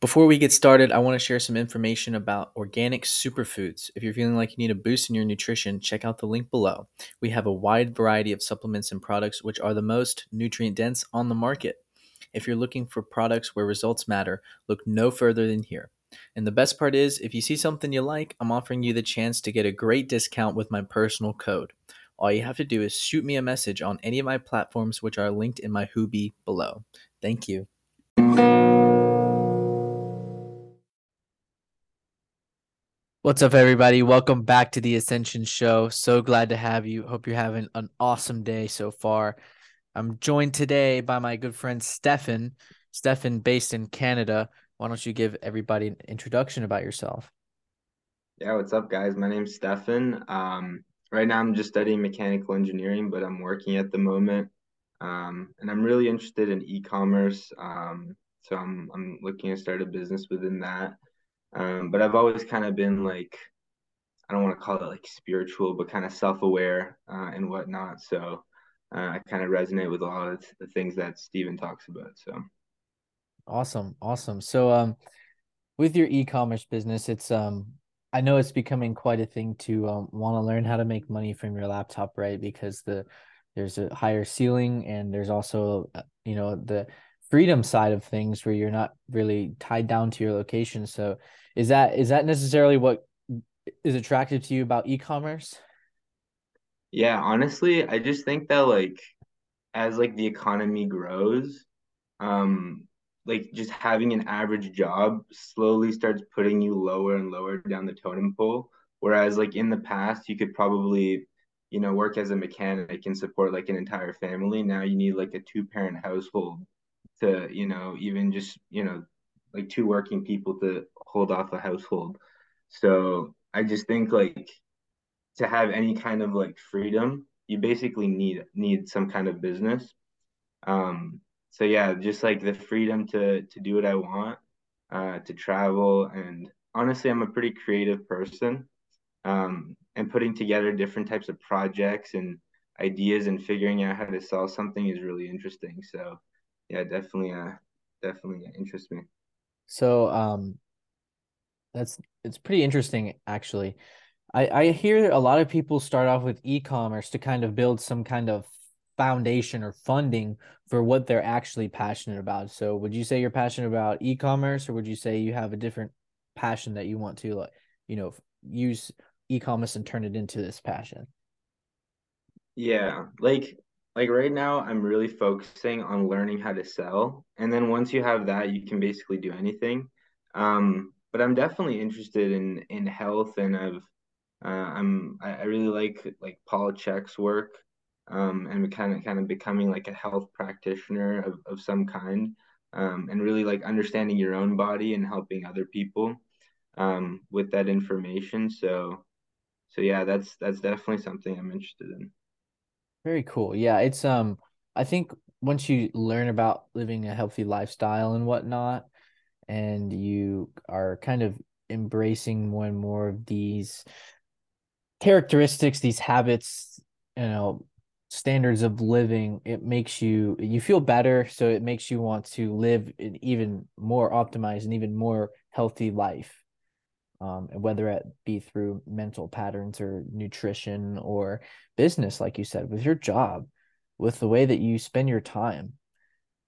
Before we get started, I want to share some information about organic superfoods. If you're feeling like you need a boost in your nutrition, check out the link below. We have a wide variety of supplements and products which are the most nutrient dense on the market. If you're looking for products where results matter, look no further than here. And the best part is, if you see something you like, I'm offering you the chance to get a great discount with my personal code. All you have to do is shoot me a message on any of my platforms, which are linked in my Hoobie below. Thank you. What's up, everybody? Welcome back to the Ascension Show. So glad to have you. Hope you're having an awesome day so far. I'm joined today by my good friend Stefan. Stefan, based in Canada. Why don't you give everybody an introduction about yourself? Yeah, what's up, guys? My name's Stefan. Um, right now, I'm just studying mechanical engineering, but I'm working at the moment, um, and I'm really interested in e-commerce. Um, so I'm I'm looking to start a business within that. Um, but I've always kind of been like, I don't want to call it like spiritual, but kind of self-aware uh, and whatnot. So uh, I kind of resonate with a lot of the things that Stephen talks about. So awesome, awesome. So um, with your e-commerce business, it's um, I know it's becoming quite a thing to um, want to learn how to make money from your laptop, right? Because the there's a higher ceiling and there's also uh, you know the freedom side of things where you're not really tied down to your location. So is that is that necessarily what is attractive to you about e-commerce? Yeah, honestly, I just think that like as like the economy grows, um like just having an average job slowly starts putting you lower and lower down the totem pole. Whereas like in the past you could probably, you know, work as a mechanic and support like an entire family. Now you need like a two parent household to you know even just you know like two working people to hold off a household so i just think like to have any kind of like freedom you basically need need some kind of business um so yeah just like the freedom to to do what i want uh to travel and honestly i'm a pretty creative person um and putting together different types of projects and ideas and figuring out how to sell something is really interesting so yeah, definitely, uh, definitely interests me. So, um, that's it's pretty interesting actually. I I hear a lot of people start off with e-commerce to kind of build some kind of foundation or funding for what they're actually passionate about. So, would you say you're passionate about e-commerce, or would you say you have a different passion that you want to like, you know, use e-commerce and turn it into this passion? Yeah, like like right now i'm really focusing on learning how to sell and then once you have that you can basically do anything um, but i'm definitely interested in in health and i've uh, i'm I, really like like Paul Chek's work um, and kind of kind of becoming like a health practitioner of, of some kind um, and really like understanding your own body and helping other people um, with that information so so yeah that's that's definitely something i'm interested in very cool. Yeah, it's um I think once you learn about living a healthy lifestyle and whatnot, and you are kind of embracing more and more of these characteristics, these habits, you know, standards of living, it makes you you feel better. So it makes you want to live an even more optimized and even more healthy life um, and whether it be through mental patterns or nutrition or business, like you said, with your job, with the way that you spend your time.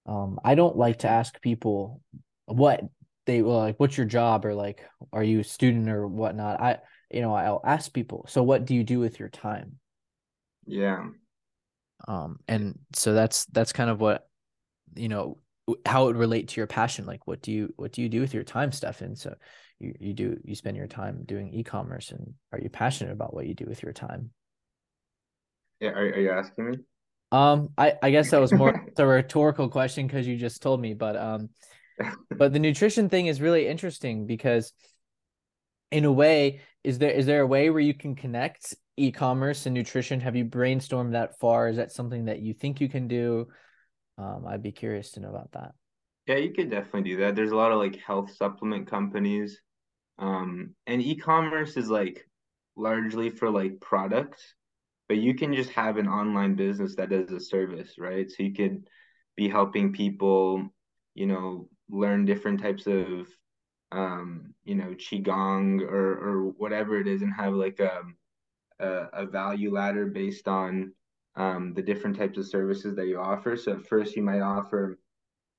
Um, I don't like to ask people what they well, like, what's your job or like, are you a student or whatnot? I, you know, I'll ask people, so what do you do with your time? Yeah. Um, and so that's that's kind of what, you know, how it would relate to your passion. Like, what do you what do you do with your time, Stefan? So you, you do you spend your time doing e-commerce and are you passionate about what you do with your time yeah are, are you asking me um i i guess that was more a rhetorical question because you just told me but um but the nutrition thing is really interesting because in a way is there is there a way where you can connect e-commerce and nutrition have you brainstormed that far? Is that something that you think you can do? Um i'd be curious to know about that. Yeah you could definitely do that. There's a lot of like health supplement companies. Um, and e-commerce is like largely for like products, but you can just have an online business that does a service, right? So you could be helping people, you know, learn different types of um, you know, qigong or or whatever it is and have like a a, a value ladder based on um, the different types of services that you offer. So at first you might offer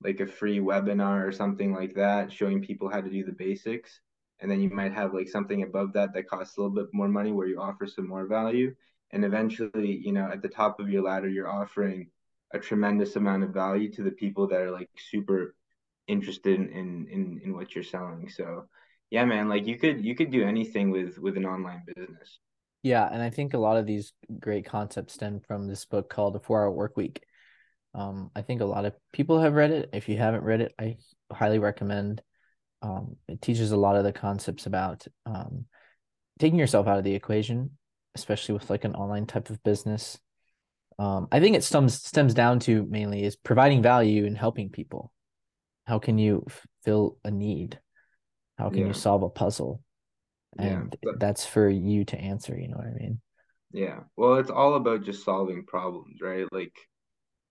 like a free webinar or something like that, showing people how to do the basics. And then you might have like something above that that costs a little bit more money where you offer some more value. And eventually, you know, at the top of your ladder, you're offering a tremendous amount of value to the people that are like super interested in in in what you're selling. So yeah, man, like you could you could do anything with with an online business. Yeah, and I think a lot of these great concepts stem from this book called The Four Hour Work Week. Um, I think a lot of people have read it. If you haven't read it, I highly recommend. Um, it teaches a lot of the concepts about um, taking yourself out of the equation, especially with like an online type of business. Um, I think it stems stems down to mainly is providing value and helping people. How can you fill a need? How can yeah. you solve a puzzle? And yeah, but, that's for you to answer, you know what I mean? Yeah. Well, it's all about just solving problems, right? Like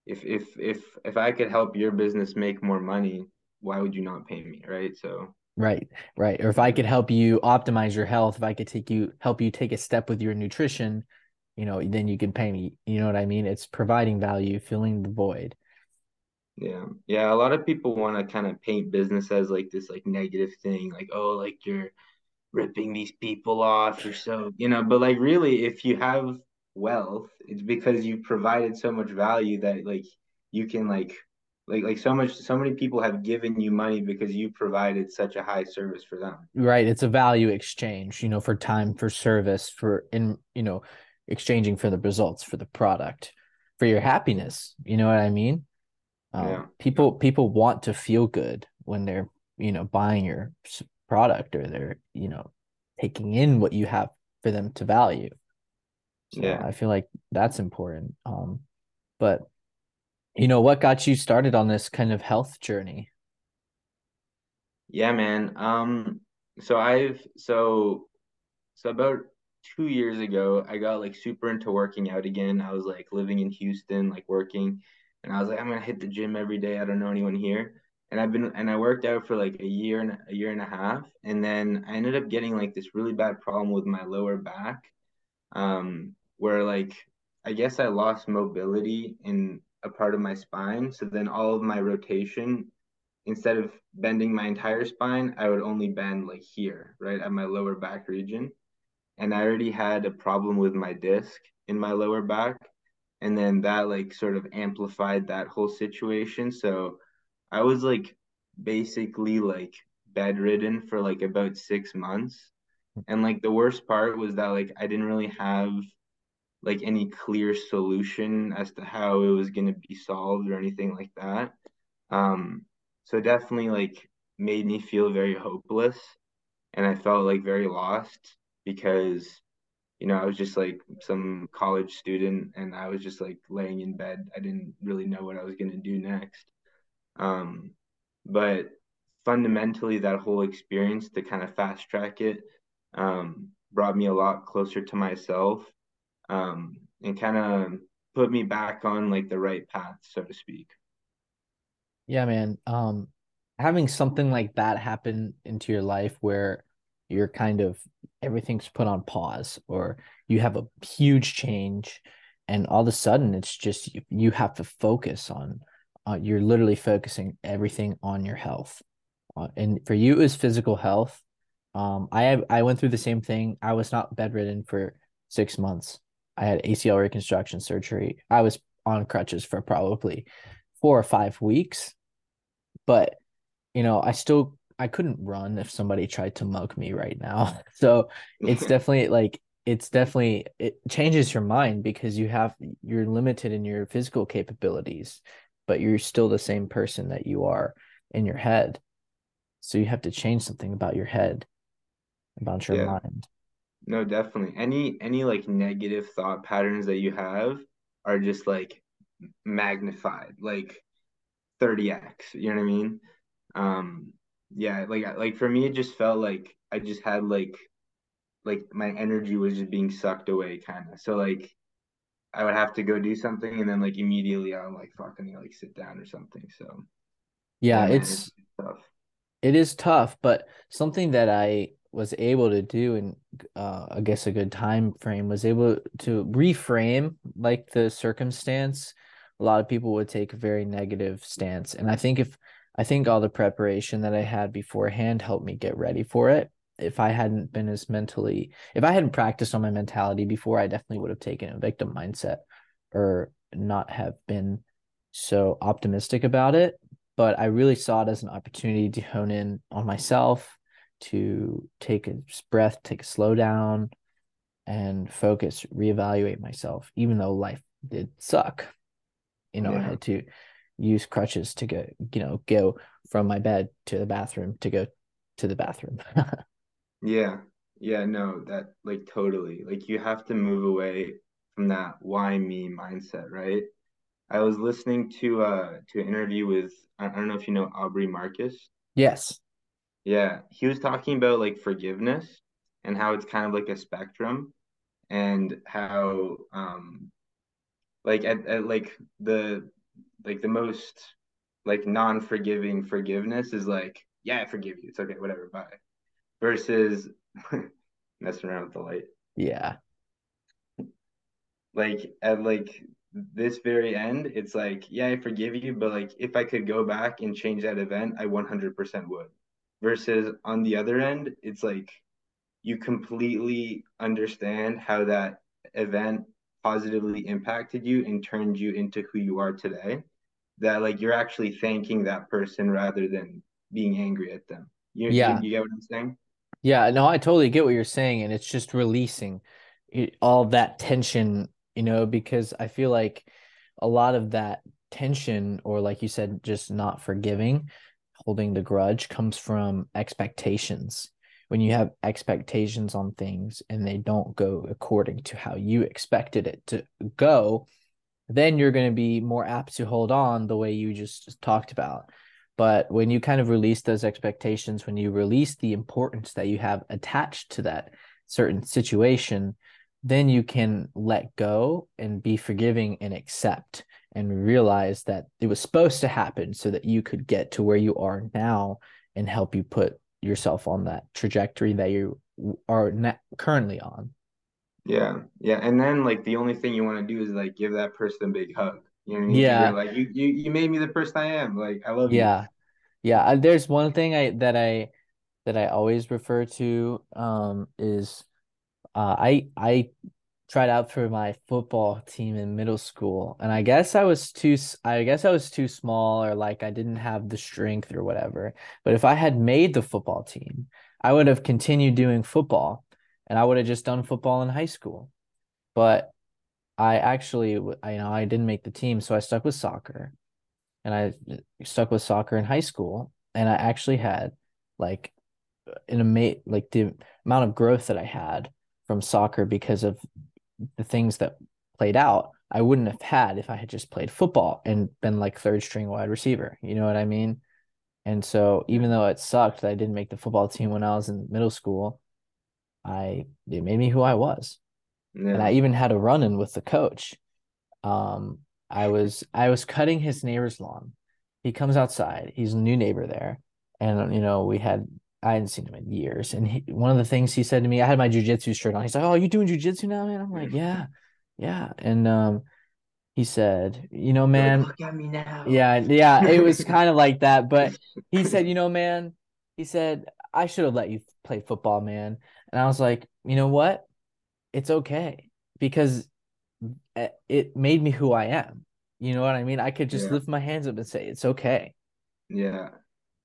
if if if if I could help your business make more money, why would you not pay me, right? So Right, right. Or if I could help you optimize your health, if I could take you help you take a step with your nutrition, you know, then you can pay me. You know what I mean? It's providing value, filling the void. Yeah. Yeah. A lot of people want to kind of paint business as like this like negative thing, like, oh, like you're ripping these people off. You're so, you know, but like really, if you have wealth, it's because you've provided so much value that like you can like like like so much so many people have given you money because you provided such a high service for them. Right. It's a value exchange, you know, for time, for service, for in you know, exchanging for the results, for the product, for your happiness. You know what I mean? Um, yeah. People people want to feel good when they're you know buying your product or they're you know taking in what you have for them to value. So yeah, I feel like that's important. Um, but you know what got you started on this kind of health journey? Yeah, man. Um, so I've so so about two years ago, I got like super into working out again. I was like living in Houston, like working, and I was like, I'm gonna hit the gym every day. I don't know anyone here. And I've been and I worked out for like a year and a year and a half. And then I ended up getting like this really bad problem with my lower back. Um, where like I guess I lost mobility in a part of my spine. So then all of my rotation, instead of bending my entire spine, I would only bend like here, right at my lower back region. And I already had a problem with my disc in my lower back and then that like sort of amplified that whole situation so i was like basically like bedridden for like about six months and like the worst part was that like i didn't really have like any clear solution as to how it was to be solved or anything like that um so definitely like made me feel very hopeless and i felt like very lost because you know, I was just like some college student and I was just like laying in bed. I didn't really know what I was going to do next. Um, but fundamentally, that whole experience to kind of fast track it um, brought me a lot closer to myself um, and kind of put me back on like the right path, so to speak. Yeah, man. Um, having something like that happen into your life where you're kind of everything's put on pause or you have a huge change and all of a sudden it's just you, you have to focus on uh, you're literally focusing everything on your health. Uh, and for you is physical health. Um i have i went through the same thing. I was not bedridden for six months. I had acl reconstruction surgery. I was on crutches for probably four or five weeks. But you know i still I couldn't run if somebody tried to mug me right now. So it's definitely like it's definitely it changes your mind because you have you're limited in your physical capabilities, but you're still the same person that you are in your head. So you have to change something about your head, about your yeah. mind. No, definitely. Any any like negative thought patterns that you have are just like magnified, like 30x. You know what I mean? Um, yeah like like for me it just felt like i just had like like my energy was just being sucked away kind of so like I would have to go do something and then like immediately I'm like fucking like sit down or something. So Yeah, yeah, it's, it's it's tough. it is tough, but something that I was able to do in uh I guess a good time frame was able to reframe like the circumstance. A lot of people would take a very negative stance. And I think if I think all the preparation that I had beforehand helped me get ready for it. If I hadn't been as mentally, if I hadn't practiced on my mentality before, I definitely would have taken a victim mindset or not have been so optimistic about it. But I really saw it as an opportunity to hone in on myself, to take a breath, take a slow down, and focus, reevaluate myself, even though life did suck. You know, I had to use crutches to go, you know, go from my bed to the bathroom to go to the bathroom. Yeah. Yeah, no, that like totally. Like you have to move away from that why me mindset, right? I was listening to uh to an interview with I don't know if you know Aubrey Marcus. yes. Yeah, he was talking about like forgiveness and how it's kind of like a spectrum and how um like at, at like the like the most like non-forgiving forgiveness is like yeah I forgive you it's okay whatever bye versus messing around with the light Yeah. like at like this very end it's like yeah I forgive you but like if I could go back and change that event I 100% would versus on the other end it's like you completely understand how that event positively impacted you and turned you into who you are today that like you're actually thanking that person rather than being angry at them you you, Yeah. you get what i'm saying Yeah. No, I totally get what you're saying. And it's just releasing all that tension, you know, because I feel like a lot of that tension, or like you said, just not forgiving, holding the grudge comes from expectations. When you have expectations on things and they don't go according to how you expected it to go, then you're going to be more apt to hold on the way you just talked about. But when you kind of release those expectations, when you release the importance that you have attached to that certain situation, then you can let go and be forgiving and accept and realize that it was supposed to happen so that you could get to where you are now and help you put yourself on that trajectory that you are currently on. yeah yeah and then like the only thing you want to do is like give that person a big hug you know what i mean because you're Yeah, like you, you you made me the person i am like i love you yeah. Yeah, there's one thing I that I that I always refer to um is uh I I tried out for my football team in middle school and I guess I was too i guess I was too small or like I didn't have the strength or whatever. But if I had made the football team, I would have continued doing football and I would have just done football in high school. But I actually I you know I didn't make the team, so I stuck with soccer and I uh, stuck with soccer in high school, and I actually had like an amazing like the amount of growth that I had from soccer because of the things that played out. I wouldn't have had if I had just played football and been like third string wide receiver. You know what I mean? And so even though it sucked that I didn't make the football team when I was in middle school, I it made me who I was. And I even had a run in with the coach um, I was I was cutting his neighbor's lawn. He comes outside. He's a new neighbor there, and you know we had I hadn't seen him in years. And he, one of the things he said to me, I had my jujitsu shirt on. He's like, "Oh, you doing jujitsu now, man?" I'm like, "Yeah, yeah." And um, he said, "You know, man, look at me now yeah, yeah." It was kind of like that, but he said, "You know, man," he said, "I should have let you play football, man." And I was like, "You know what? It's okay because." eh, it made me who I am. You know what I mean? I could just yeah lift my hands up and say, it's okay. yeah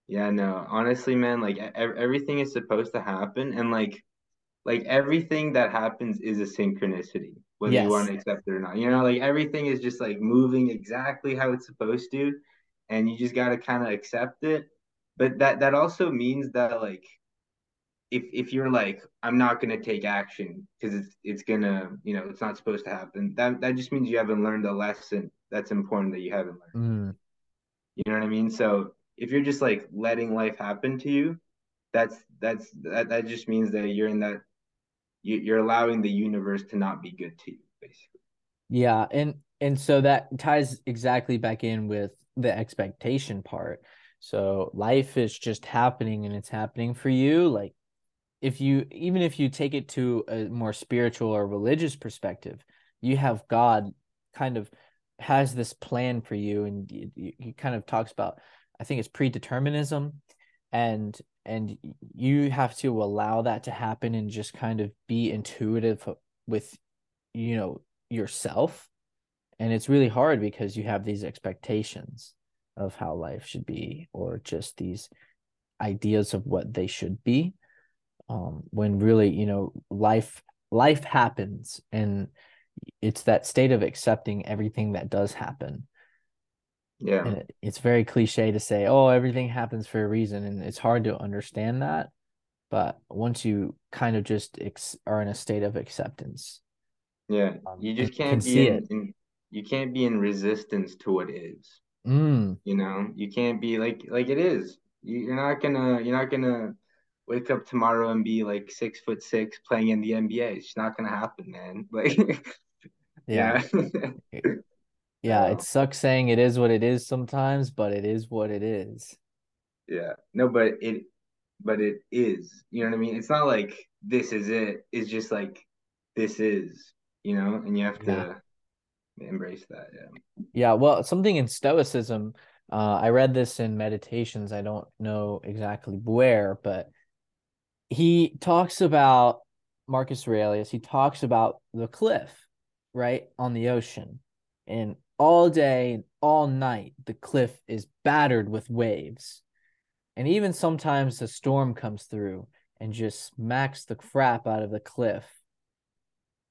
yeah no honestly man like everything is supposed to happen and like like everything that happens is a synchronicity, whether you want to accept it or not. You know, like everything is just like moving exactly how it's supposed to, and you just got to kind of accept it. But that that also means that like if if you're like I'm not gonna take action because it's it's gonna you know it's not supposed to happen. That that just means you haven't learned a lesson that's important that you haven't learned. Mm, You know what I mean? So if you're just like letting life happen to you, that's that's that that just means that you're in that you, you're allowing the universe to not be good to you, basically. Yeah, and and so that ties exactly back in with the expectation part. So life is just happening and it's happening for you. Like if you even if you take it to a more spiritual or religious perspective, you have God kind of has this plan for you and he kind of talks about I think it's predeterminism and and you have to allow that to happen and just kind of be intuitive with you know yourself. And it's really hard because you have these expectations of how life should be or just these ideas of what they should be um when really you know life life happens and it's that state of accepting everything that does happen Yeah. it, it's very cliche to say oh everything happens for a reason and it's hard to understand that but once you kind of just ex- are in a state of acceptance Yeah. um, You just can can't be see in, in you can't be in resistance to what is. mm, You know, you can't be like like it is. You, you're not gonna you're not gonna wake up tomorrow and be like six foot six playing in the NBA. It's not gonna happen, man. Like, yeah yeah, yeah it sucks saying it is what it is sometimes but it is what it is yeah. No, but it but it is. You know what I mean? It's not like this is it. It's just like this is. You know, and you have yeah to embrace that. Yeah. Yeah, well, something in Stoicism, uh, I read this in Meditations. I don't know exactly where, but he talks about Marcus Aurelius. He talks about the cliff, right, on the ocean. And all day, and all night, the cliff is battered with waves. And even sometimes a storm comes through and just smacks the crap out of the cliff,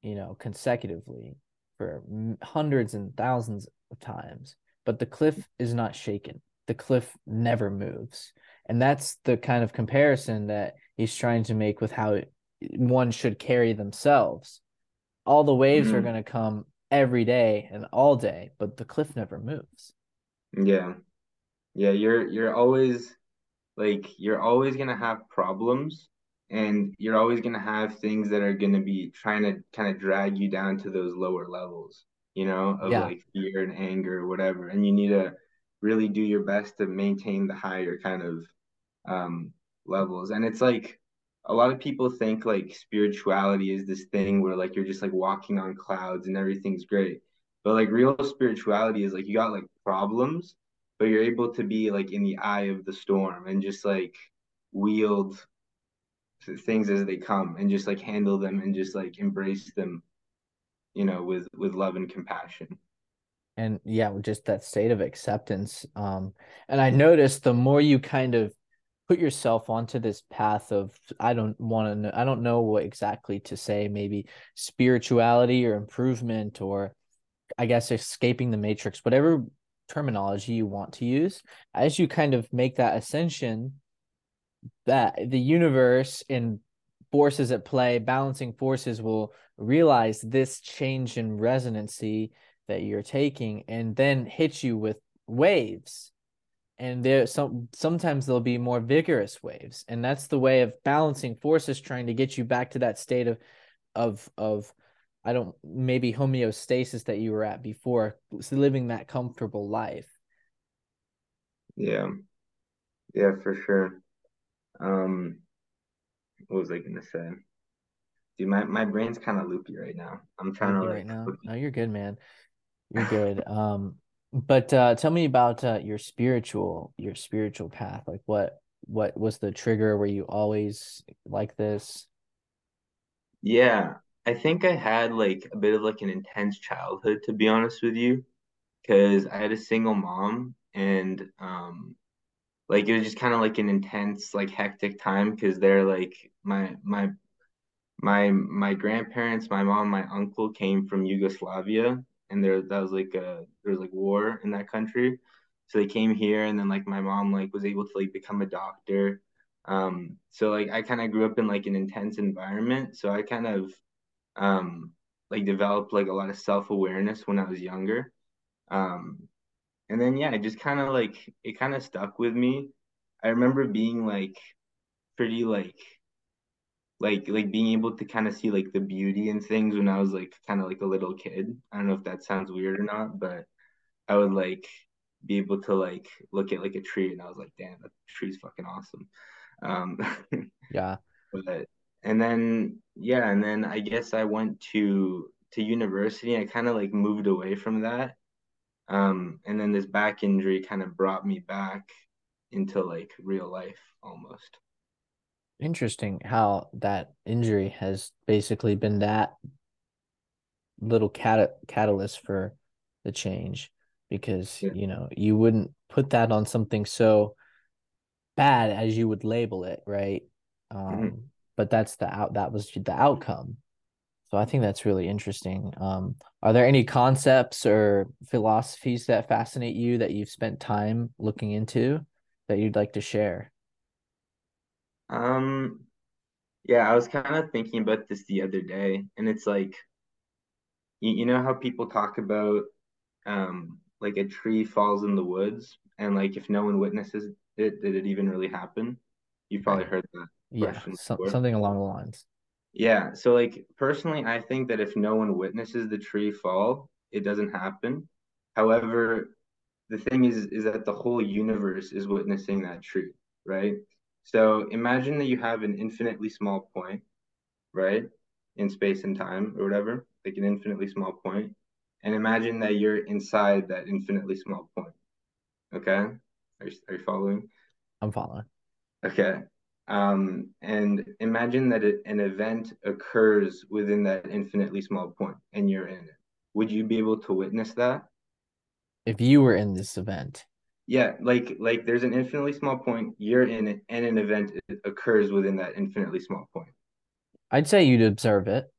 you know, consecutively for hundreds and thousands of times, but the cliff is not shaken. The cliff never moves. And that's the kind of comparison that he's trying to make with how one should carry themselves. All the waves are Mm, going to come every day and all day, but the cliff never moves. yeah. Yeah. You're you're always like you're always gonna have problems and you're always gonna have things that are gonna be trying to kind of drag you down to those lower levels, you know, of Yeah. like fear and anger or whatever. And you need to really do your best to maintain the higher kind of um levels. And it's like a lot of people think like spirituality is this thing where like you're just like walking on clouds and everything's great. But like real spirituality is like you got like problems but you're able to be like in the eye of the storm and just like wield things as they come and just like handle them and just like embrace them, you know, with with love and compassion. And yeah, just that state of acceptance. Um, and I noticed the more you kind of put yourself onto this path of I don't want to know I don't know what exactly to say, maybe spirituality or improvement or I guess escaping the matrix, whatever terminology you want to use, as you kind of make that ascension, that the universe and forces at play, balancing forces will realize this change in resonancy that you're taking and then hit you with waves and there some sometimes there'll be more vigorous waves and that's the way of balancing forces trying to get you back to that state of of of i don't maybe homeostasis that you were at before living that comfortable life Yeah, yeah, for sure. Um, what was I gonna say? Dude, my, my brain's kind of loopy right now. I'm trying to loopy right now no you're good man you're good um but uh tell me about uh, your spiritual your spiritual path like what what was the trigger? Were you always like this? Yeah, I think I had like a bit of like an intense childhood, to be honest with you, because I had a single mom and um like it was just kind of like an intense like hectic time because they're like my my my my grandparents my mom my uncle came from Yugoslavia and there that was like a there was like war in that country. So they came here and then like my mom like was able to like become a doctor. Um so like I kind of grew up in like an intense environment. So I kind of um like developed like a lot of self-awareness when I was younger. Um and then yeah, it just kind of like it kind of stuck with me. I remember being like pretty like like like being able to kind of see like the beauty in things when I was like kind of like a little kid. I don't know if that sounds weird or not, but I would like be able to like look at like a tree and I was like, damn, that tree's fucking awesome. Um, yeah. But and then yeah, and then I guess I went to to university. I kind of like moved away from that. Um, and then this back injury kind of brought me back into like real life almost. Interesting how that injury has basically been that little cat- catalyst for the change because yeah. you know you wouldn't put that on something so bad as you would label it right um mm-hmm. but that's the out that was the outcome so i think that's really interesting um are there any concepts or philosophies that fascinate you that you've spent time looking into that you'd like to share um yeah i was kind of thinking about this the other day and it's like you, you know how people talk about um like a tree falls in the woods and like if no one witnesses it, did it even really happen? You've probably right. heard that. Yeah, so, something along the lines. Yeah. So like personally, I think that if no one witnesses the tree fall, it doesn't happen. However, the thing is is that the whole universe is witnessing that tree, right? So imagine that you have an infinitely small point, right? In space and time or whatever, like an infinitely small point. and imagine that you're inside that infinitely small point. Okay, are you, are you following? I'm following. Okay, um, and imagine that it, an event occurs within that infinitely small point, and you're in it. Would you be able to witness that? If you were in this event. Yeah, like like there's an infinitely small point, you're in it, and an event occurs within that infinitely small point. I'd say you'd observe it.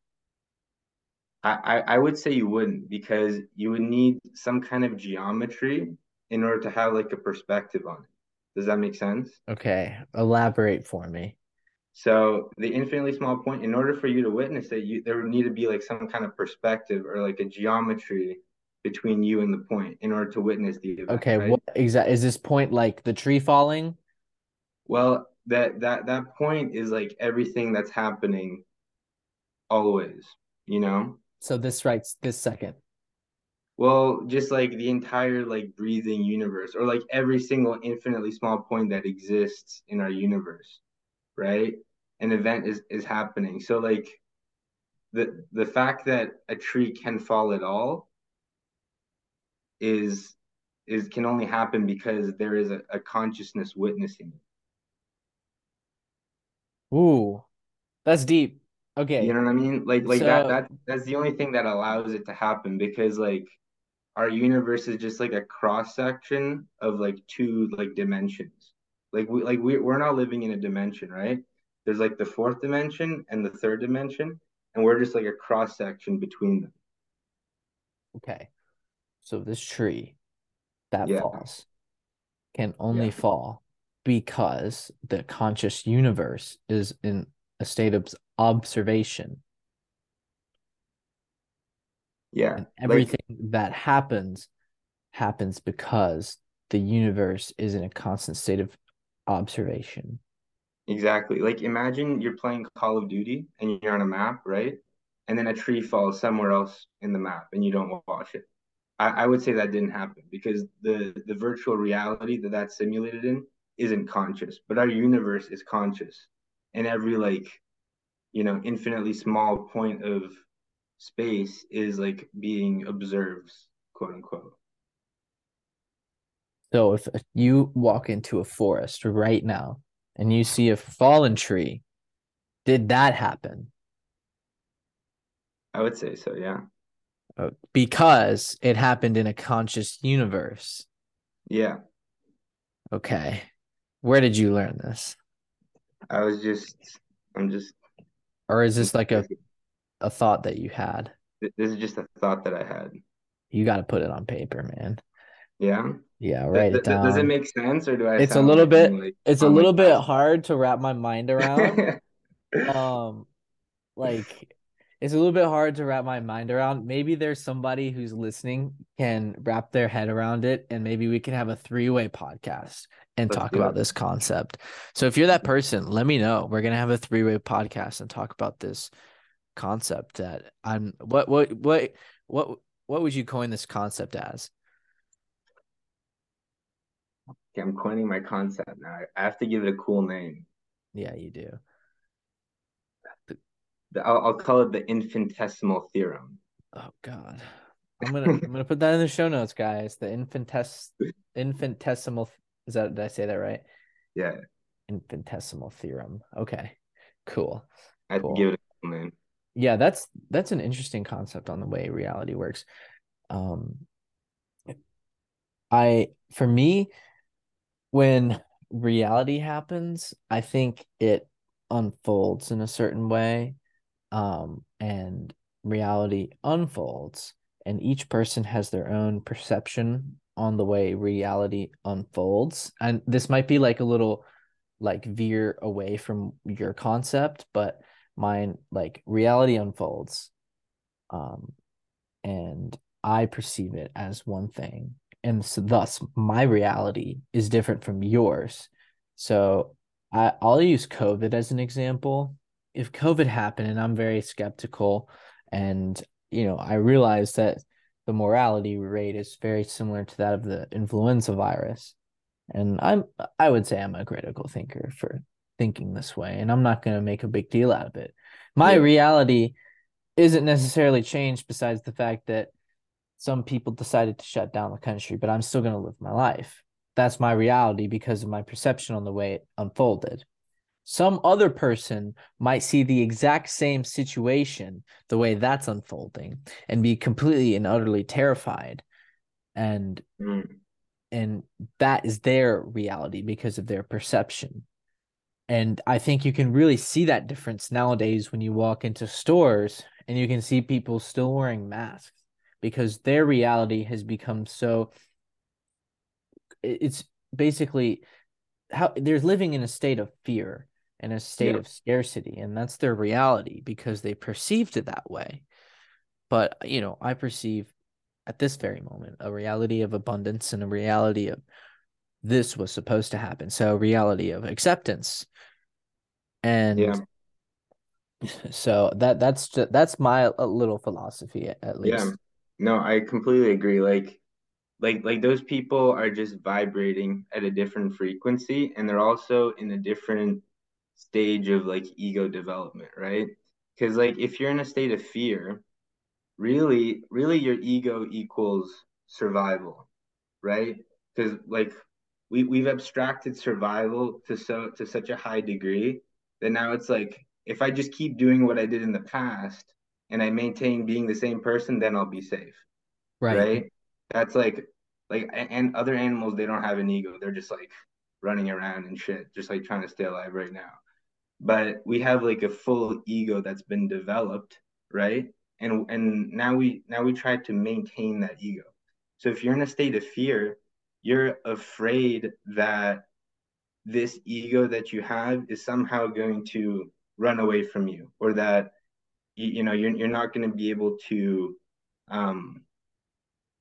I, I would say you wouldn't because you would need some kind of geometry in order to have like a perspective on it. Does that make sense? Okay, elaborate for me. So the infinitely small point, in order for you to witness it, you there would need to be like some kind of perspective or like a geometry between you and the point in order to witness the event. Okay, right? what exactly is this point like the tree falling? Well, that that that point is like everything that's happening always, you know? So this right this second. Well, just like the entire like breathing universe, or like every single infinitely small point that exists in our universe, right? An event is is happening. So like the the fact that a tree can fall at all is is can only happen because there is a, a consciousness witnessing it. Ooh, that's deep. Okay. You know what I mean? Like like so, that that that's the only thing that allows it to happen because like our universe is just like a cross section of like two like dimensions. Like we like we we're not living in a dimension, right? There's like the fourth dimension and the third dimension, and we're just like a cross section between them. Okay. So this tree that yeah. falls can only yeah. fall because the conscious universe is in a state of observation. Yeah. And everything like, that happens happens because the universe is in a constant state of observation. Exactly. Like imagine you're playing Call of Duty and you're on a map, right? And then a tree falls somewhere else in the map and you don't watch it. I, I would say that didn't happen because the the virtual reality that that's simulated in isn't conscious, but our universe is conscious, and every like you know infinitely small point of space is like being observed quote unquote. So if you walk into a forest right now and you see a fallen tree did that happen? I would say so yeah because it happened in a conscious universe yeah okay where did you learn this i was just i'm just or is this like a a thought that you had? This is just a thought that I had. You got to put it on paper, man. Yeah. Yeah, Right. does, it. Does it make sense, or do I? It's a little bit. Like, it's a little bit hard to wrap my mind around. um, like it's a little bit hard to wrap my mind around. Maybe there's somebody who's listening can wrap their head around it, and maybe we can have a three way podcast and Let's talk about it. this concept. So if you're that person, let me know. We're gonna have a three way podcast and talk about this concept that I'm what what what what what would you coin this concept as? Okay, I'm coining my concept now. I have to give it a cool name. Yeah, you do. The- I'll, I'll call it the infinitesimal theorem. Oh God. I'm gonna I'm gonna put that in the show notes, guys. The infintes infinitesimal is that did I say that right? Yeah, Infinitesimal theorem. Okay. Cool. I have Cool. give it a name. Yeah, that's that's an interesting concept on the way reality works. Um I for me when reality happens, I think it unfolds in a certain way. Um and reality unfolds and each person has their own perception on the way reality unfolds. And this might be like a little like veer away from your concept, but mine like reality unfolds um and i perceive it as one thing and so thus my reality is different from yours so I, i'll use covid as an example if covid happened and i'm very skeptical and you know i realize that the morality rate is very similar to that of the influenza virus. And i'm i would say i'm a critical thinker for thinking this way and i'm not going to make a big deal out of it. My Yeah. reality isn't necessarily changed besides the fact that some people decided to shut down the country but i'm still going to live my life. That's my reality because of my perception on the way it unfolded some other person might see the exact same situation the way that's unfolding and be completely and utterly terrified and Mm, and that is their reality because of their perception. And i think you can really see that difference nowadays when you walk into stores and you can see people still wearing masks because their reality has become so it's basically how they're living in a state of fear and a state Yeah. of scarcity and that's their reality because they perceived it that way but you know i perceive at this very moment a reality of abundance and a reality of this was supposed to happen so a reality of acceptance and yeah, so that that's just, that's my uh, little philosophy at, least yeah. No, I completely agree. Like, like, like those people are just vibrating at a different frequency, and they're also in a different stage of like ego development, right? Because like if you're in a state of fear, really, really your ego equals survival, right? Because like we we've abstracted survival to so to such a high degree that now it's like if I just keep doing what I did in the past and I maintain being the same person, then I'll be safe, right right? That's like like and other animals they don't have an ego. They're just like running around and shit, just like trying to stay alive right now. But we have like a full ego that's been developed, right? And and now we now we try to maintain that ego. So if you're in a state of fear, you're afraid that this ego that you have is somehow going to run away from you or that you, you know you're, you're not going to be able to um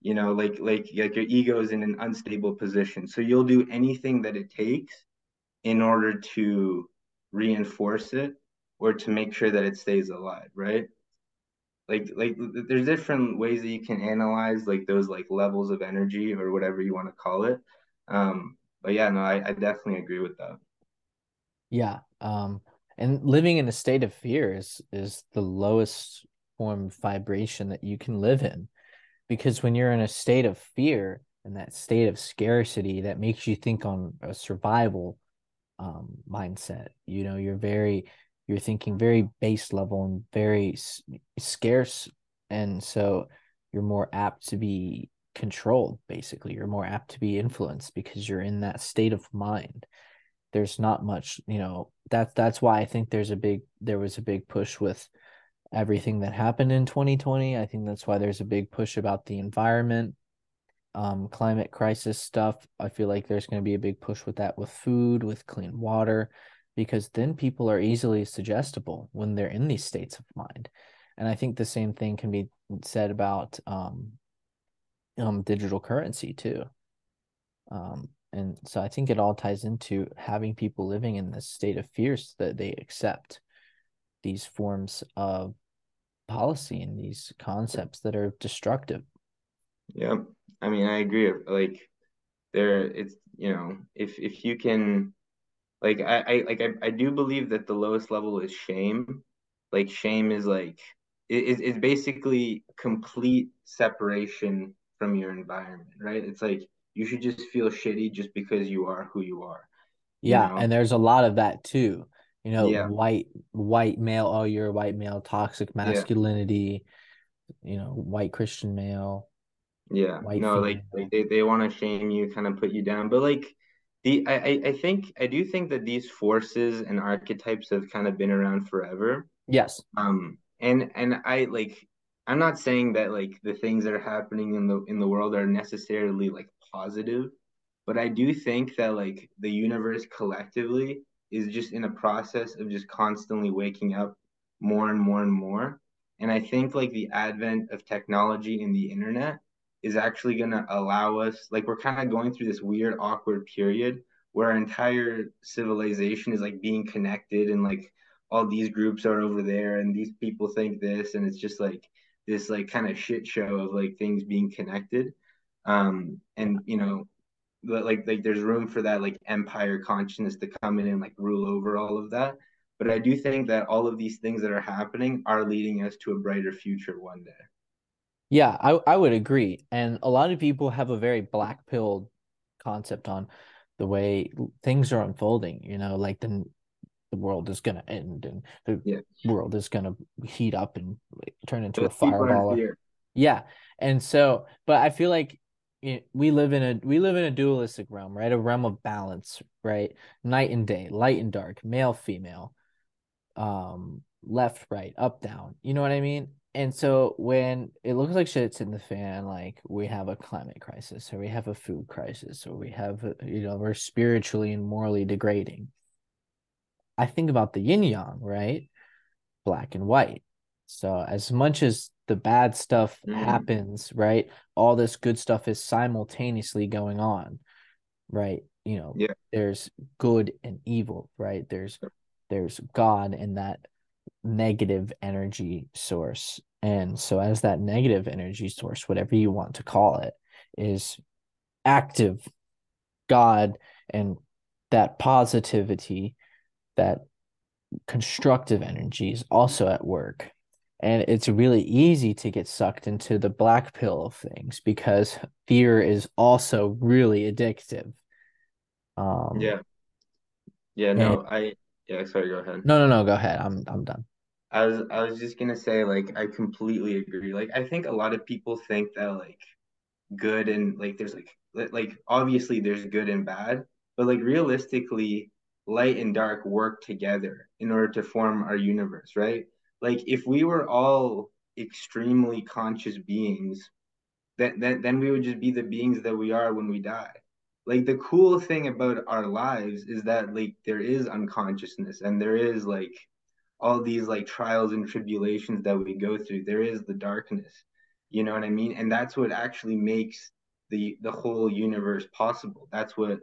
you know like like like your ego is in an unstable position so you'll do anything that it takes in order to reinforce it or to make sure that it stays alive right? Like like there's different ways that you can analyze like those like levels of energy or whatever you want to call it. Um but yeah no i, I definitely agree with that. Yeah um and living in a state of fear is is the lowest form of vibration that you can live in. Because when you're in a state of fear and that state of scarcity that makes you think on a survival um mindset. You know you're very you're thinking very base level and very s- scarce and so you're more apt to be controlled basically. You're more apt to be influenced because you're in that state of mind. There's not much you know that's that's why i think there's a big there was a big push with everything that happened in 2020 i think that's why there's a big push about the environment um climate crisis stuff i feel like there's going to be a big push with that with food with clean water because then people are easily suggestible when they're in these states of mind and i think the same thing can be said about um um digital currency too um And so I think it all ties into having people living in this state of fear so that they accept these forms of policy and these concepts that are destructive. Yeah. I mean, I agree. Like there it's you know, if if you can like I, I like I, I do believe that the lowest level is shame. Like shame is like it, it's basically complete separation from your environment, right? It's like you should just feel shitty just because you are who you are. You yeah, know? and there's a lot of that too. You know, yeah. white white male, oh you're a white male, toxic masculinity, yeah. you know, white Christian male. Yeah. White no, like like they, they want to shame you, kind of put you down. But like the I, I think I do think that these forces and archetypes have kind of been around forever. Yes. Um and and I like I'm not saying that like the things that are happening in the in the world are necessarily like positive, but I do think that like the universe collectively is just in a process of just constantly waking up more and more and more. And I think like the advent of technology and the internet is actually going to allow us like we're kind of going through this weird awkward period where our entire civilization is like being connected and like all these groups are over there and these people think this and it's just like this like kind of shit show of like things being connected. Um and you know like like there's room for that like empire consciousness to come in and like rule over all of that. But i do think that all of these things that are happening are leading us to a brighter future one day yeah i, I would agree and a lot of people have a very black pilled concept on the way things are unfolding you know like the the world is going to end and the yeah. world is going to heat up and turn into but a fireball. Yeah. And so, but I feel like we live in a we live in a dualistic realm, right? A realm of balance, right? Night and day, light and dark, male, female, um, left, right, up, down. You know what I mean? And so when it looks like shit's in the fan, like we have a climate crisis, or we have a food crisis, or we have, you know, we're spiritually and morally degrading. I think about the yin yang, right? Black and white. So as much as the bad stuff mm. happens, right? All this good stuff is simultaneously going on, right? You know, yeah. there's good and evil, right? There's there's God and that negative energy source. And so as that negative energy source, whatever you want to call it, is active God and that positivity that constructive energy is also at work. And it's really easy to get sucked into the black pill of things because fear is also really addictive. Um, yeah. Yeah, no, and, I yeah, sorry, go ahead. No, no, no, go ahead. I'm I'm done. I was I was just gonna say like I completely agree. Like I think a lot of people think that like good and like there's like like obviously there's good and bad, but like realistically light and dark work together in order to form our universe, right? Like if we were all extremely conscious beings, then, then then we would just be the beings that we are when we die. Like the cool thing about our lives is that like there is unconsciousness and there is like all these like trials and tribulations that we go through. There is the darkness. You know what I mean? And that's what actually makes the the whole universe possible. That's what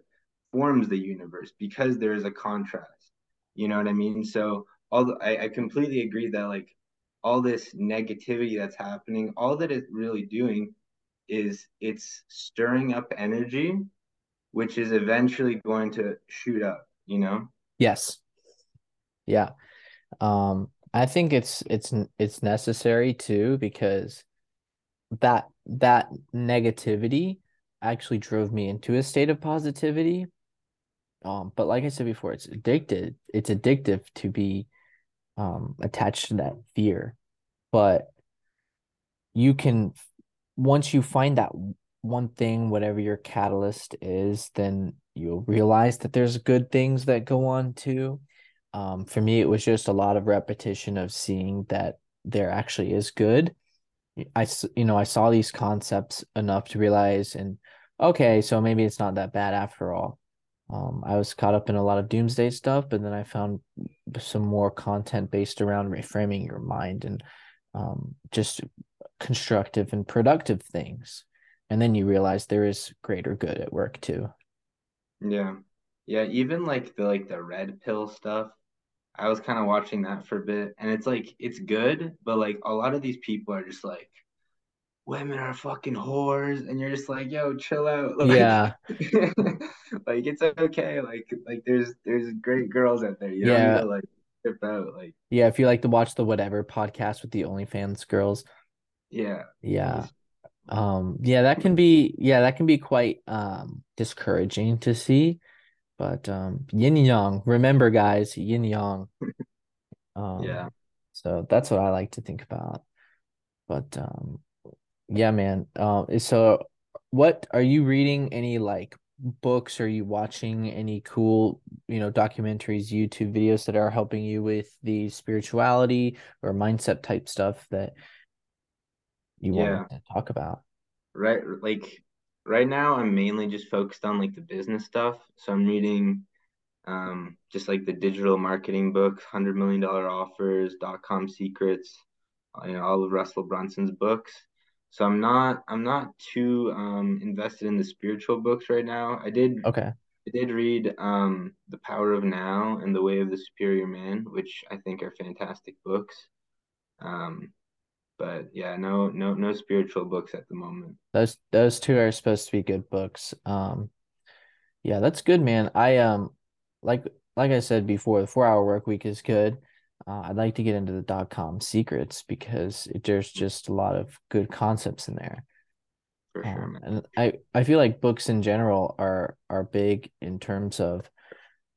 forms the universe because there is a contrast. You know what I mean? So all the, I, I completely agree that like all this negativity that's happening, all that it's really doing is it's stirring up energy, which is eventually going to shoot up, you know? Yes. Yeah. Um, I think it's it's it's necessary too because that that negativity actually drove me into a state of positivity um, but like I said before, it's addicted. It's addictive to be um attached to that fear. But you can once you find that one thing, whatever your catalyst is, then you'll realize that there's good things that go on too. Um, for me, it was just a lot of repetition of seeing that there actually is good. I, you know, I saw these concepts enough to realize, and okay, so maybe it's not that bad after all. Um, I was caught up in a lot of doomsday stuff, but then I found some more content based around reframing your mind and um, just constructive and productive things. And then you realize there is greater good at work too. Yeah. Yeah, even like the like the red pill stuff, I was kind of watching that for a bit and it's like it's good, but like a lot of these people are just like women are fucking whores and you're just like, yo, chill out. Like Yeah. like it's okay. Like like there's there's great girls out there. You Yeah. to like trip out. Like Yeah. If you like to watch the whatever podcast with the OnlyFans girls. yeah. Yeah. Um, yeah, that can be yeah, that can be quite um discouraging to see. But um yin yang, remember guys, yin yang. yeah. Um, so that's what I like to think about. But um yeah, man. Um, so what are you reading any like books? Are you watching any cool, you know, documentaries, YouTube videos that are helping you with the spirituality or mindset type stuff that you Yeah. to talk about? Right like right now I'm mainly just focused on like the business stuff. So I'm reading um just like the digital marketing books, hundred million dollar offers, dot com secrets, you know, all of Russell Brunson's books. So I'm not I'm not too um invested in the spiritual books right now. I did Okay. I did read um The Power of Now and The Way of the Superior Man, which I think are fantastic books. Um but yeah, no no no spiritual books at the moment. Those those two are supposed to be good books. Um, yeah, that's good, man. I um like like I said before, the four hour work week is good. Uh, I'd like to get into the dot com secrets because it, there's just a lot of good concepts in there. For sure, Um, and I I feel like books in general are are big in terms of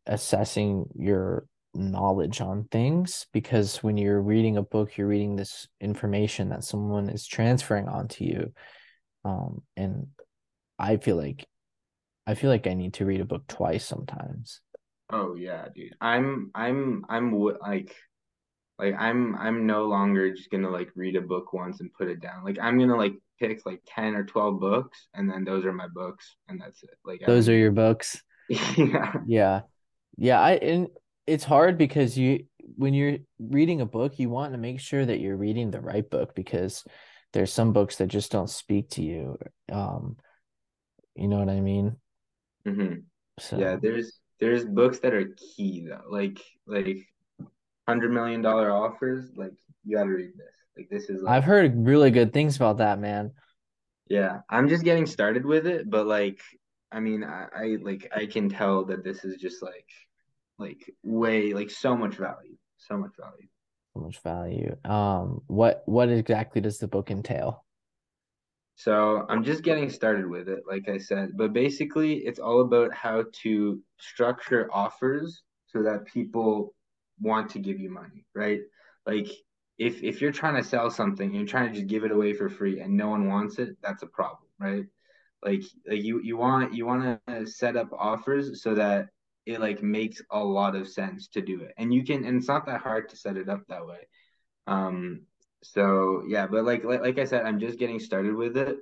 assessing your knowledge on things because when you're reading a book, you're reading this information that someone is transferring onto you. Um, and I feel like I feel like I need to read a book twice sometimes. Oh yeah, dude. I'm I'm I'm like like I'm I'm no longer just gonna like read a book once and put it down. Like I'm gonna like pick like 10 or 12 books and then those are my books and that's it. Like Those don't are your books. Yeah. Yeah. Yeah, I and it's hard because you when you're reading a book, you want to make sure that you're reading the right book because there's some books that just don't speak to you. Um, you know what I mean? Mm-hmm. Yeah, there's there's books that are key though. Like like hundred million dollar offers, like you gotta read this. Like this is I've heard really good things about that, man. yeah, I'm just getting started with it, but like I mean I, I like I can tell that this is just like like way like so much value. So much value. So much value. Um, what what exactly does the book entail? So I'm just getting started with it, like I said. But basically, it's all about how to structure offers so that people want to give you money, right? Like if if you're trying to sell something and you're trying to just give it away for free and no one wants it, that's a problem, right? Like like you you want you want to set up offers so that it like makes a lot of sense to do it. And you can and it's not that hard to set it up that way. Um, so yeah, but like, like like I said, I'm just getting started with it.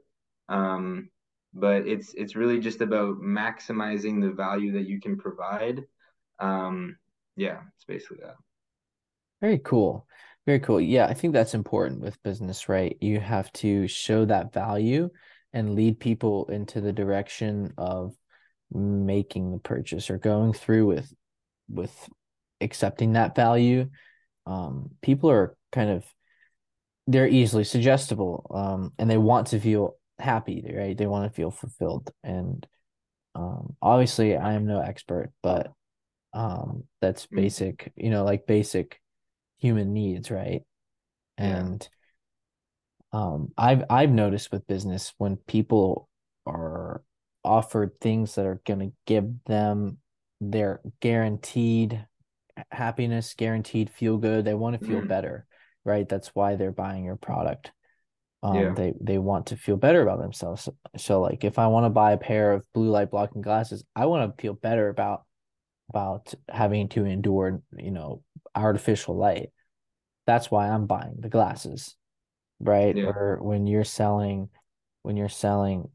Um, but it's it's really just about maximizing the value that you can provide. Um, yeah, it's basically that. Very cool. Very cool. Yeah, I think that's important with business, right? You have to show that value and lead people into the direction of making the purchase or going through with with accepting that value. Um, people are kind of they're easily suggestible, um, and they want to feel happy, right? They want to feel fulfilled. And um, obviously, I am no expert, but um, that's Mm, basic, you know, like basic human needs, right? yeah, And um, I've I've noticed with business when people are offered things that are going to give them their guaranteed happiness, guaranteed feel good, they want to feel mm, better, right? That's why they're buying your product. Um, yeah, they they want to feel better about themselves. So, so like if I want to buy a pair of blue light blocking glasses, I want to feel better about about having to endure, you know, artificial light. That's why I'm buying the glasses, right? yeah, Or when you're selling, when you're selling,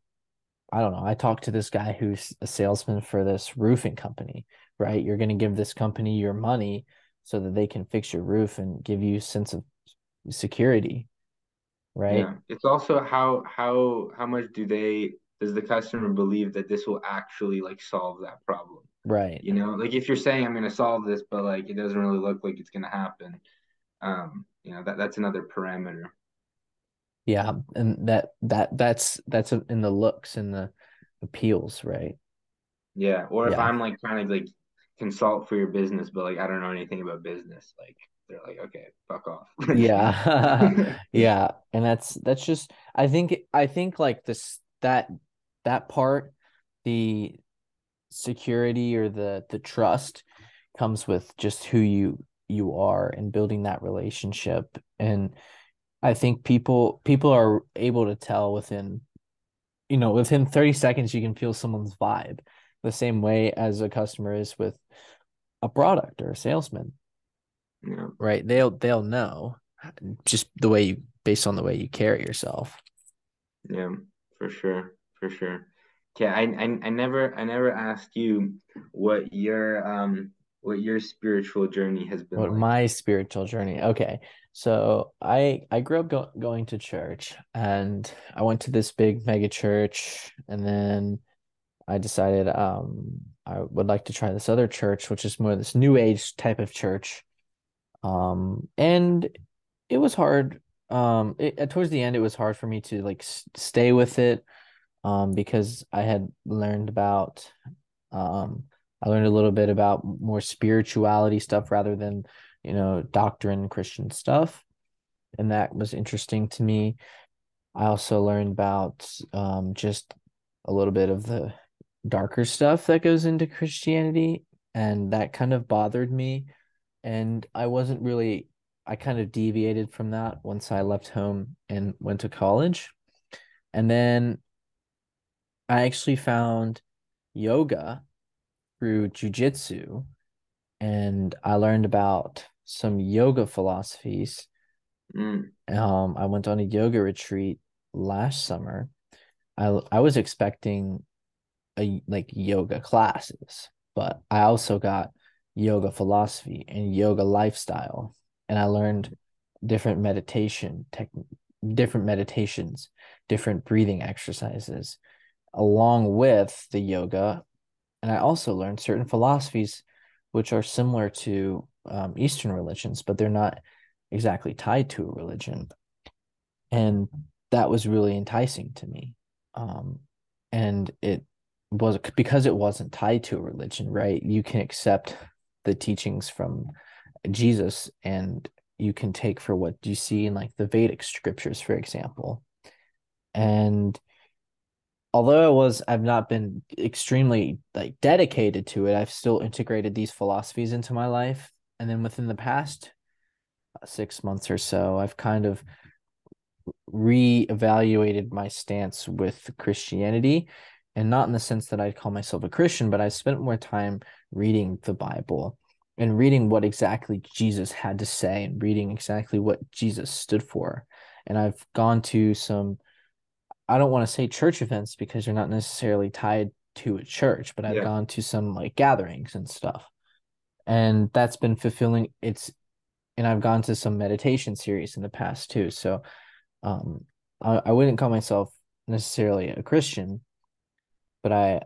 I don't know. I talked to this guy who's a salesman for this roofing company, right? You're going to give this company your money so that they can fix your roof and give you a sense of security, right? yeah. It's also how how how much do they does the customer believe that this will actually like solve that problem? Right. You know, like if you're saying I'm going to solve this, but like it doesn't really look like it's going to happen, um, you know, that that's another parameter. Yeah, and that that that's that's in the looks and the appeals, right? Yeah, or if Yeah. I'm like trying to like consult for your business, but like I don't know anything about business, like they're like, okay, fuck off. Yeah. Yeah, and that's that's just I think I think like this that that part the security or the the trust comes with just who you you are and building that relationship and I think people people are able to tell within you know within 30 seconds you can feel someone's vibe the same way as a customer is with a product or a salesman Yeah. right they'll they'll know just the way you based on the way you carry yourself Yeah, for sure, for sure. Okay, I, I I never I never asked you what your um what your spiritual journey has been what like. my spiritual journey okay so i i grew up go- going to church and i went to this big mega church and then i decided um i would like to try this other church which is more this new age type of church. Um and it was hard um it, towards the end it was hard for me to like s- stay with it um because i had learned about um I learned a little bit about more spirituality stuff rather than, you know, doctrine Christian stuff. And that was interesting to me. I also learned about um, just a little bit of the darker stuff that goes into Christianity. And that kind of bothered me. And I wasn't really, I kind of deviated from that once I left home and went to college. And then I actually found yoga through jujitsu and I learned about some yoga philosophies. Mm, Um, I went on a yoga retreat last summer. I I was expecting a like yoga classes, but I also got yoga philosophy and yoga lifestyle, and I learned different meditation tech, different meditations, different breathing exercises, along with the yoga and I also learned certain philosophies which are similar to um, Eastern religions, but they're not exactly tied to a religion. And that was really enticing to me. Um, and it was because it wasn't tied to a religion, right? You can accept the teachings from Jesus and you can take for what you see in like the Vedic scriptures, for example. And although I was I've not been extremely like dedicated to it, I've still integrated these philosophies into my life. And then within the past uh, six months or so, I've kind of re-evaluated my stance with Christianity. And not in the sense that I'd call myself a Christian, but I spent more time reading the Bible and reading what exactly Jesus had to say and reading exactly what Jesus stood for. And I've gone to some I don't want to say church events because you're not necessarily tied to a church, but I've yeah, gone to some like gatherings and stuff. And that's been fulfilling. It's and I've gone to some meditation series in the past too. So um I, I wouldn't call myself necessarily a Christian, but I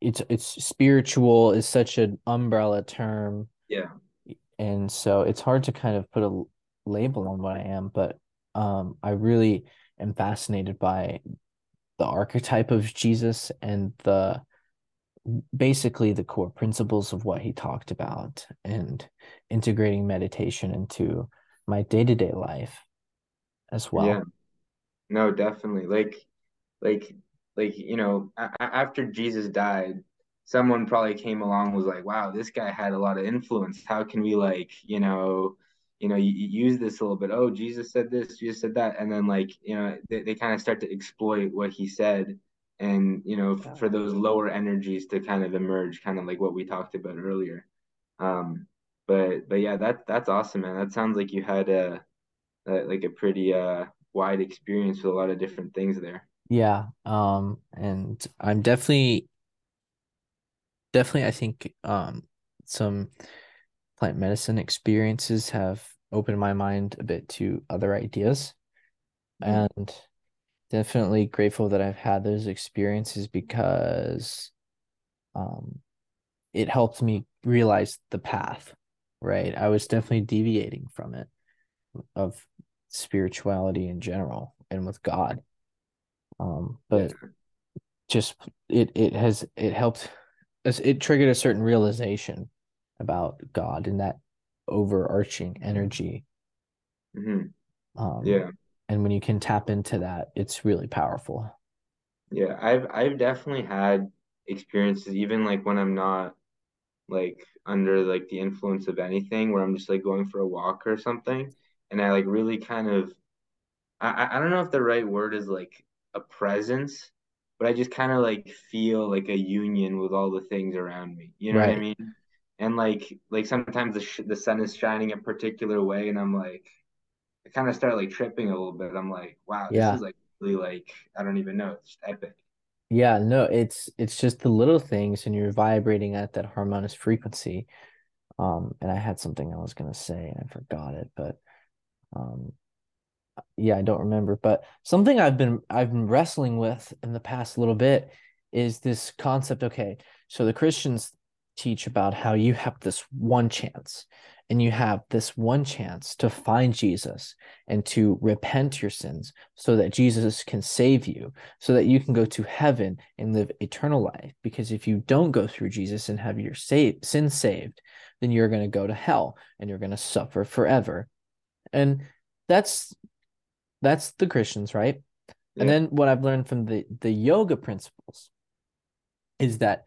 it's it's spiritual is such an umbrella term yeah, and so it's hard to kind of put a label on what I am, but um I really am fascinated by the archetype of Jesus and the basically the core principles of what he talked about and integrating meditation into my day-to-day life as well. yeah. No, definitely. Like, like, like, you know, a after Jesus died, someone probably came along was like, wow, this guy had a lot of influence. How can we like, you know, you know, you, y- use this a little bit? Oh, Jesus said this, Jesus said that, and then like, you know, they, they kind of start to exploit what he said, and you know, f- for those lower energies to kind of emerge, kind of like what we talked about earlier. Um, but but yeah, that that's awesome, man. That sounds like you had a, a like a pretty uh wide experience with a lot of different things there. Yeah, um, and I'm definitely definitely I think um some plant medicine experiences have opened my mind a bit to other ideas. Mm. And definitely grateful that I've had those experiences because um it helped me realize the path, right? I was definitely deviating from it of spirituality in general and with God. Um, but yeah. just it it has it helped it triggered a certain realization about God and that overarching energy. Mm-hmm. Um, yeah. And when you can tap into that, it's really powerful. Yeah, I've I've definitely had experiences, even like when I'm not like under like the influence of anything, where I'm just like going for a walk or something, and I like really kind of I I don't know if the right word is like a presence, but I just kind of like feel like a union with all the things around me. You know right. what I mean? And like like sometimes the sh- the sun is shining a particular way, and I'm like, I kind of start like tripping a little bit. I'm like, wow, yeah. this is like really like I don't even know. It's epic. Yeah, no, it's it's just the little things, and you're vibrating at that harmonious frequency. Um, and I had something I was gonna say, and I forgot it, but um, yeah, I don't remember. But something I've been I've been wrestling with in the past little bit is this concept. Okay, so the Christians teach about how you have this one chance and you have this one chance to find Jesus and to repent your sins so that Jesus can save you, so that you can go to heaven and live eternal life. Because if you don't go through Jesus and have your save, sins saved, then you're going to go to hell and you're going to suffer forever. And that's that's the Christians, right? Yeah. And then what I've learned from the the yoga principles is that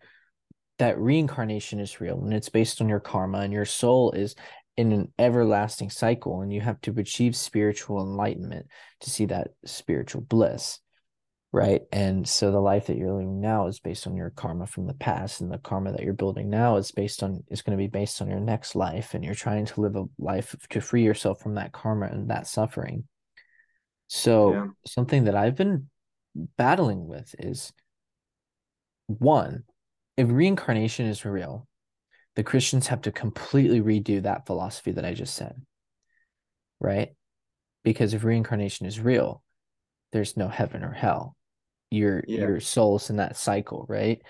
that reincarnation is real and it's based on your karma and your soul is in an everlasting cycle and you have to achieve spiritual enlightenment to see that spiritual bliss right and so the life that you're living now is based on your karma from the past and the karma that you're building now is based on is going to be based on your next life and you're trying to live a life to free yourself from that karma and that suffering so yeah. something that i've been battling with is one if reincarnation is real, the Christians have to completely redo that philosophy that I just said. Right? Because if reincarnation is real, there's no heaven or hell. Your yeah. your soul's in that cycle, right?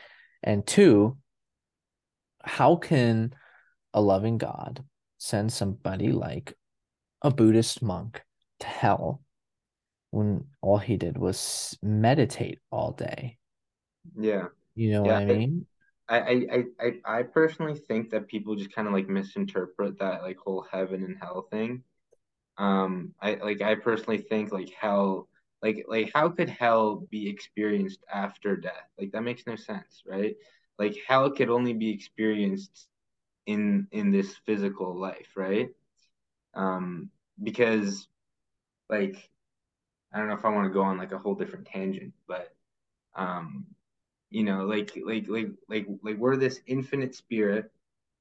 And two, how can a loving God send somebody like a Buddhist monk to hell when all he did was meditate all day? Yeah. You know yeah, what I mean? I, I, I, I personally think that people just kind of like misinterpret that like whole heaven and hell thing. Um, I like I personally think like hell, like like how could hell be experienced after death? Like that makes no sense, right? Like hell could only be experienced in in this physical life, right? Um, because like I don't know if I want to go on like a whole different tangent, but um, you know like like like like like we're this infinite spirit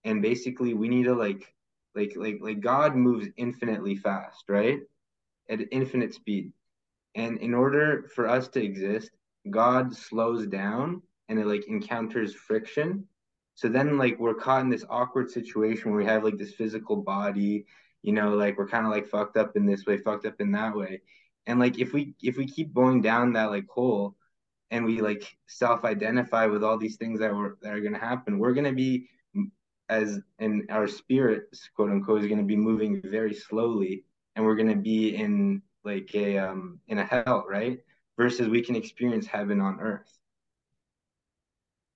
and basically we need to like like like like god moves infinitely fast right? At infinite speed. And in order for us to exist god slows down and it like encounters friction. So then like we're caught in this awkward situation where we have like this physical body you know like we're kind of like fucked up in this way fucked up in that way. And like if we if we keep going down that like hole and we like self-identify with all these things that were that are going to happen we're going to be as in our spirits quote unquote is going to be moving very slowly and we're going to be in like a um in a hell right? Versus we can experience heaven on earth.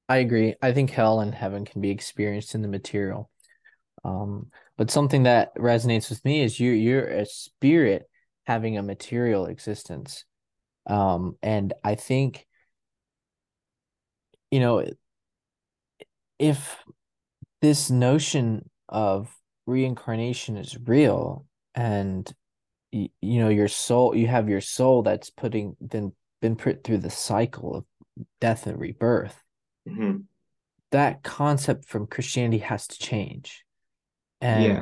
I agree. I think hell and heaven can be experienced in the material. Um but something that resonates with me is you you're a spirit having a material existence. Um and i think you know, if this notion of reincarnation is real and you, you know your soul you have your soul that's putting been been put through the cycle of death and rebirth mm-hmm. that concept from christianity has to change and yeah.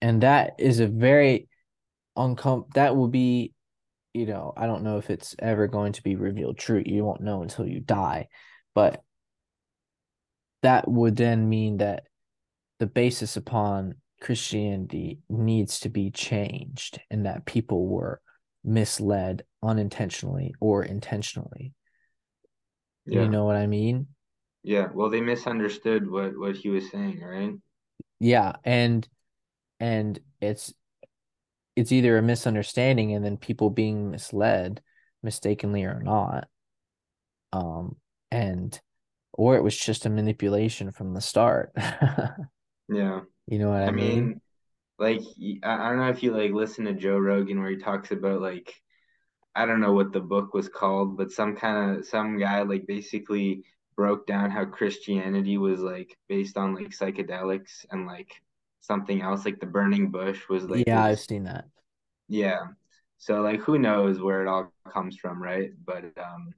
and that is a very uncom that will be you know i don't know if it's ever going to be revealed true you won't know until you die but that would then mean that the basis upon Christianity needs to be changed and that people were misled unintentionally or intentionally. Yeah. You know what I mean? Yeah. Well, they misunderstood what what he was saying, right? Yeah, and and it's it's either a misunderstanding and then people being misled mistakenly or not. Um and or it was just a manipulation from the start. Yeah. You know what I, I mean? mean, like i don't know if you like listen to Joe Rogan where he talks about like I don't know what the book was called, but some kind of some guy like basically broke down how Christianity was like based on like psychedelics and like something else like the burning bush was like Yeah, I've seen that. yeah. So like who knows where it all comes from, right? But um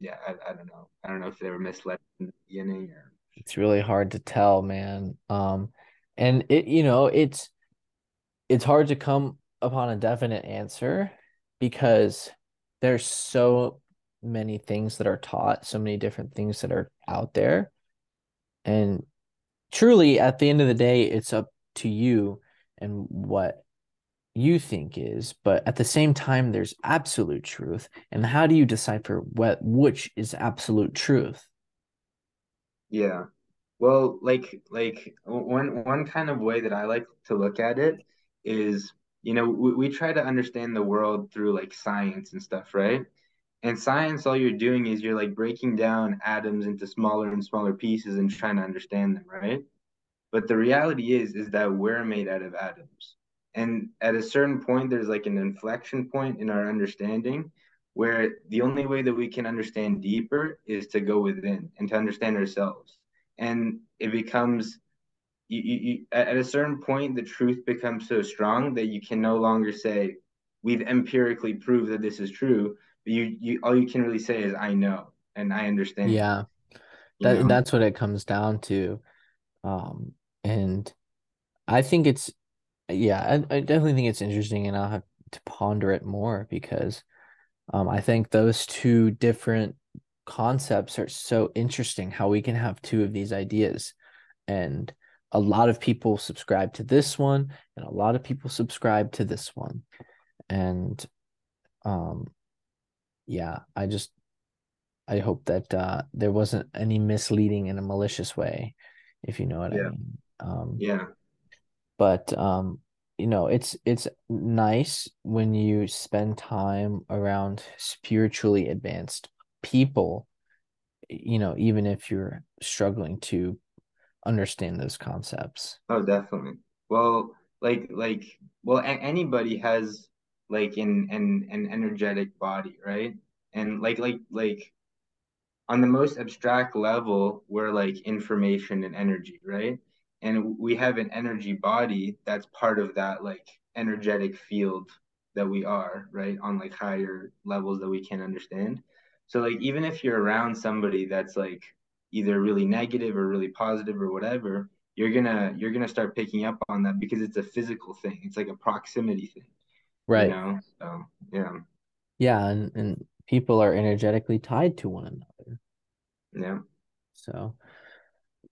yeah, I, I don't know. I don't know if they were misled in the beginning or It's really hard to tell, man. Um and it you know, it's it's hard to come upon a definite answer because there's so many things that are taught, so many different things that are out there. And truly, at the end of the day, it's up to you and what you think is. But at the same time, there's absolute truth. And how do you decipher what which is absolute truth? yeah. Well, like like one one kind of way that I like to look at it is, you know, we, we try to understand the world through like science and stuff, right? And science, all you're doing is you're like breaking down atoms into smaller and smaller pieces and trying to understand them, right? But the reality is, is that we're made out of atoms. And at a certain point, there's like an inflection point in our understanding where the only way that we can understand deeper is to go within and to understand ourselves. And it becomes, you, you, you, at a certain point, the truth becomes so strong that you can no longer say, we've empirically proved that this is true. But you, you, all you can really say is, I know and I understand, Yeah, that know? that's what it comes down to. Um, and I think it's yeah, I, I definitely think it's interesting and I'll have to ponder it more because um I think those two different concepts are so interesting how we can have two of these ideas. And a lot of people subscribe to this one and a lot of people subscribe to this one. And um yeah i just i hope that uh there wasn't any misleading in a malicious way if you know what i mean. Um Yeah. But um you know it's it's nice when you spend time around spiritually advanced people you know even if you're struggling to understand those concepts Oh, definitely. Well, like like well, a anybody has like an an an energetic body, right? And like like like on the most abstract level, we're like information and energy, right? And we have an energy body that's part of that like energetic field that we are, right? On like higher levels that we can understand. So like even if you're around somebody that's like either really negative or really positive or whatever, you're gonna you're gonna start picking up on that because it's a physical thing. It's like a proximity thing, you right know? So yeah, yeah and and people are energetically tied to one another yeah, so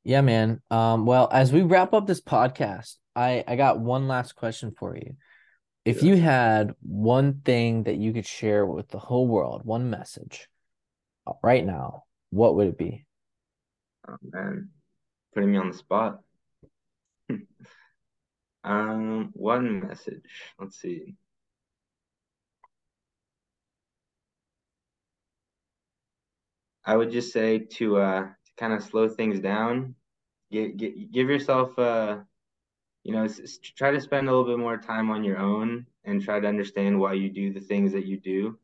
yeah man um well as we wrap up this podcast i i got one last question for you if yeah. you had one thing that you could share with the whole world one message uh, right now what would it be Oh, man, putting me on the spot. Um, one message. Let's see. I would just say to uh to kind of slow things down. Get, get give yourself a, you know try to spend a little bit more time on your own and try to understand why you do the things that you do.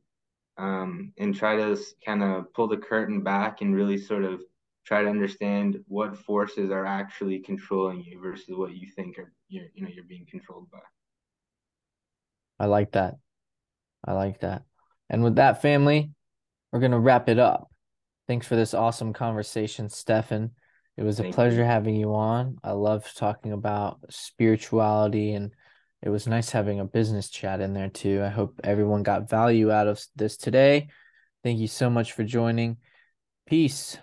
Um, and try to kind of pull the curtain back and really sort of try to understand what forces are actually controlling you versus what you think are you you know you're being controlled by. i like that i like that and with that family we're gonna wrap it up Thanks for this awesome conversation, Stefan. It was a Thank you. pleasure having you on. I love talking about spirituality, and it was nice having a business chat in there too. I hope everyone got value out of this today. Thank you so much for joining. Peace.